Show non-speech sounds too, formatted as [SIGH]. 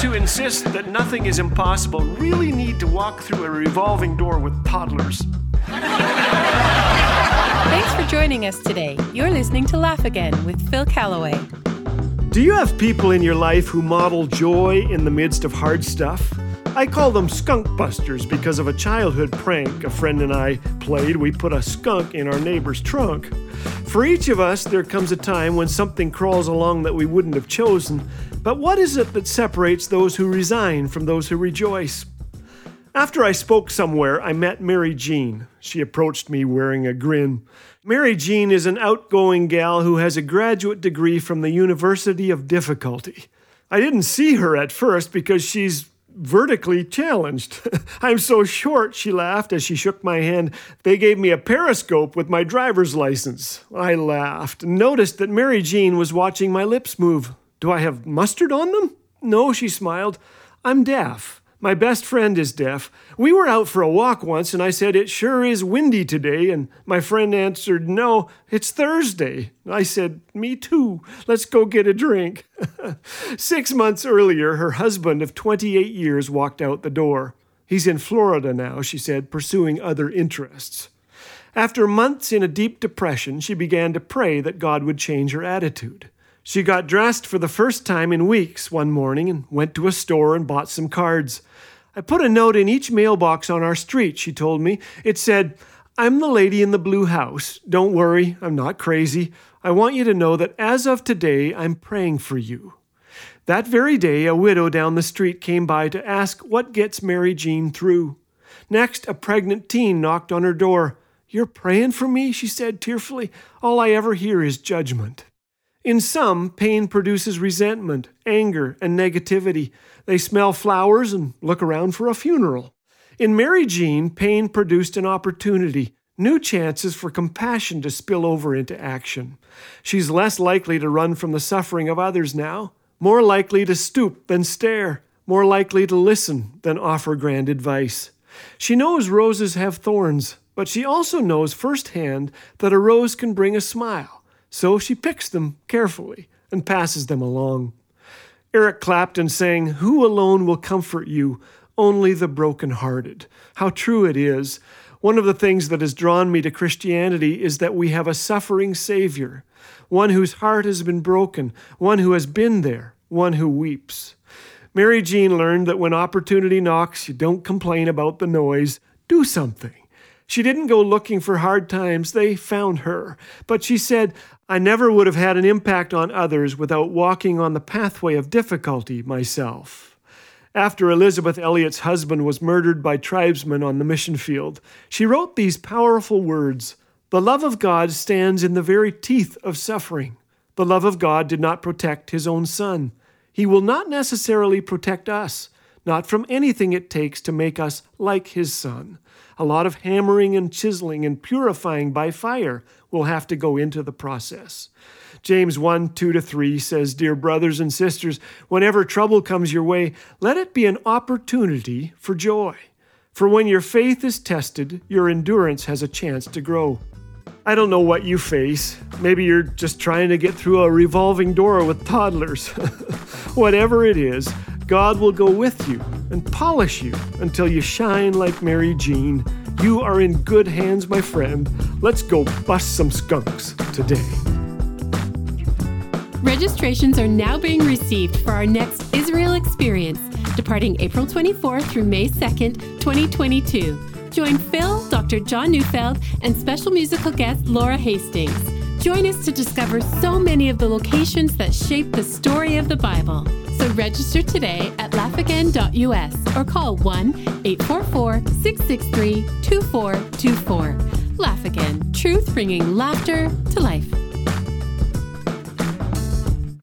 Those who insist that nothing is impossible really need to walk through a revolving door with toddlers. Thanks for joining us today. You're listening to Laugh Again with Phil Callaway. Do you have people in your life who model joy in the midst of hard stuff? I call them skunk busters because of a childhood prank a friend and I played. We put a skunk in our neighbor's trunk. For each of us, there comes a time when something crawls along that we wouldn't have chosen. But what is it that separates those who resign from those who rejoice? After I spoke somewhere, I met Mary Jean. She approached me wearing a grin. Mary Jean is an outgoing gal who has a graduate degree from the University of Difficulty. I didn't see her at first because she's vertically challenged. [LAUGHS] I'm so short, she laughed as she shook my hand. They gave me a periscope with my driver's license. I laughed and noticed that Mary Jean was watching my lips move. Do I have mustard on them? No, she smiled. I'm deaf. My best friend is deaf. We were out for a walk once, and I said, It sure is windy today. And my friend answered, No, it's Thursday. I said, Me too. Let's go get a drink. [LAUGHS] Six months earlier, her husband of 28 years walked out the door. He's in Florida now, she said, pursuing other interests. After months in a deep depression, she began to pray that God would change her attitude. She got dressed for the first time in weeks one morning and went to a store and bought some cards. I put a note in each mailbox on our street, she told me. It said, I'm the lady in the blue house. Don't worry, I'm not crazy. I want you to know that as of today, I'm praying for you. That very day, a widow down the street came by to ask what gets Mary Jean through. Next, a pregnant teen knocked on her door. You're praying for me? she said tearfully. All I ever hear is judgment. In some, pain produces resentment, anger, and negativity. They smell flowers and look around for a funeral. In Mary Jean, pain produced an opportunity, new chances for compassion to spill over into action. She's less likely to run from the suffering of others now, more likely to stoop than stare, more likely to listen than offer grand advice. She knows roses have thorns, but she also knows firsthand that a rose can bring a smile so she picks them carefully and passes them along. Eric Clapton sang, Who alone will comfort you? Only the broken-hearted. How true it is. One of the things that has drawn me to Christianity is that we have a suffering Savior, one whose heart has been broken, one who has been there, one who weeps. Mary Jean learned that when opportunity knocks, you don't complain about the noise, do something. She didn't go looking for hard times, they found her. But she said, I never would have had an impact on others without walking on the pathway of difficulty myself. After Elisabeth Elliot's husband was murdered by tribesmen on the mission field, she wrote these powerful words The love of God stands in the very teeth of suffering. The love of God did not protect his own son. He will not necessarily protect us, not from anything it takes to make us like his son a lot of hammering and chiseling and purifying by fire will have to go into the process. James 1 2 to 3 says, Dear brothers and sisters, whenever trouble comes your way, let it be an opportunity for joy. For when your faith is tested, your endurance has a chance to grow. I don't know what you face. Maybe you're just trying to get through a revolving door with toddlers. [LAUGHS] Whatever it is, God will go with you and polish you until you shine like Mary Jean. You are in good hands, my friend. Let's go bust some skunks today. Registrations are now being received for our next Israel experience, departing April 24th through May 2nd, 2022. Join Phil, Dr. John Neufeld, and special musical guest Laura Hastings. Join us to discover so many of the locations that shape the story of the Bible. Register today at laughagain.us or call 1 844 663 2424. Laugh Again, truth bringing laughter to life.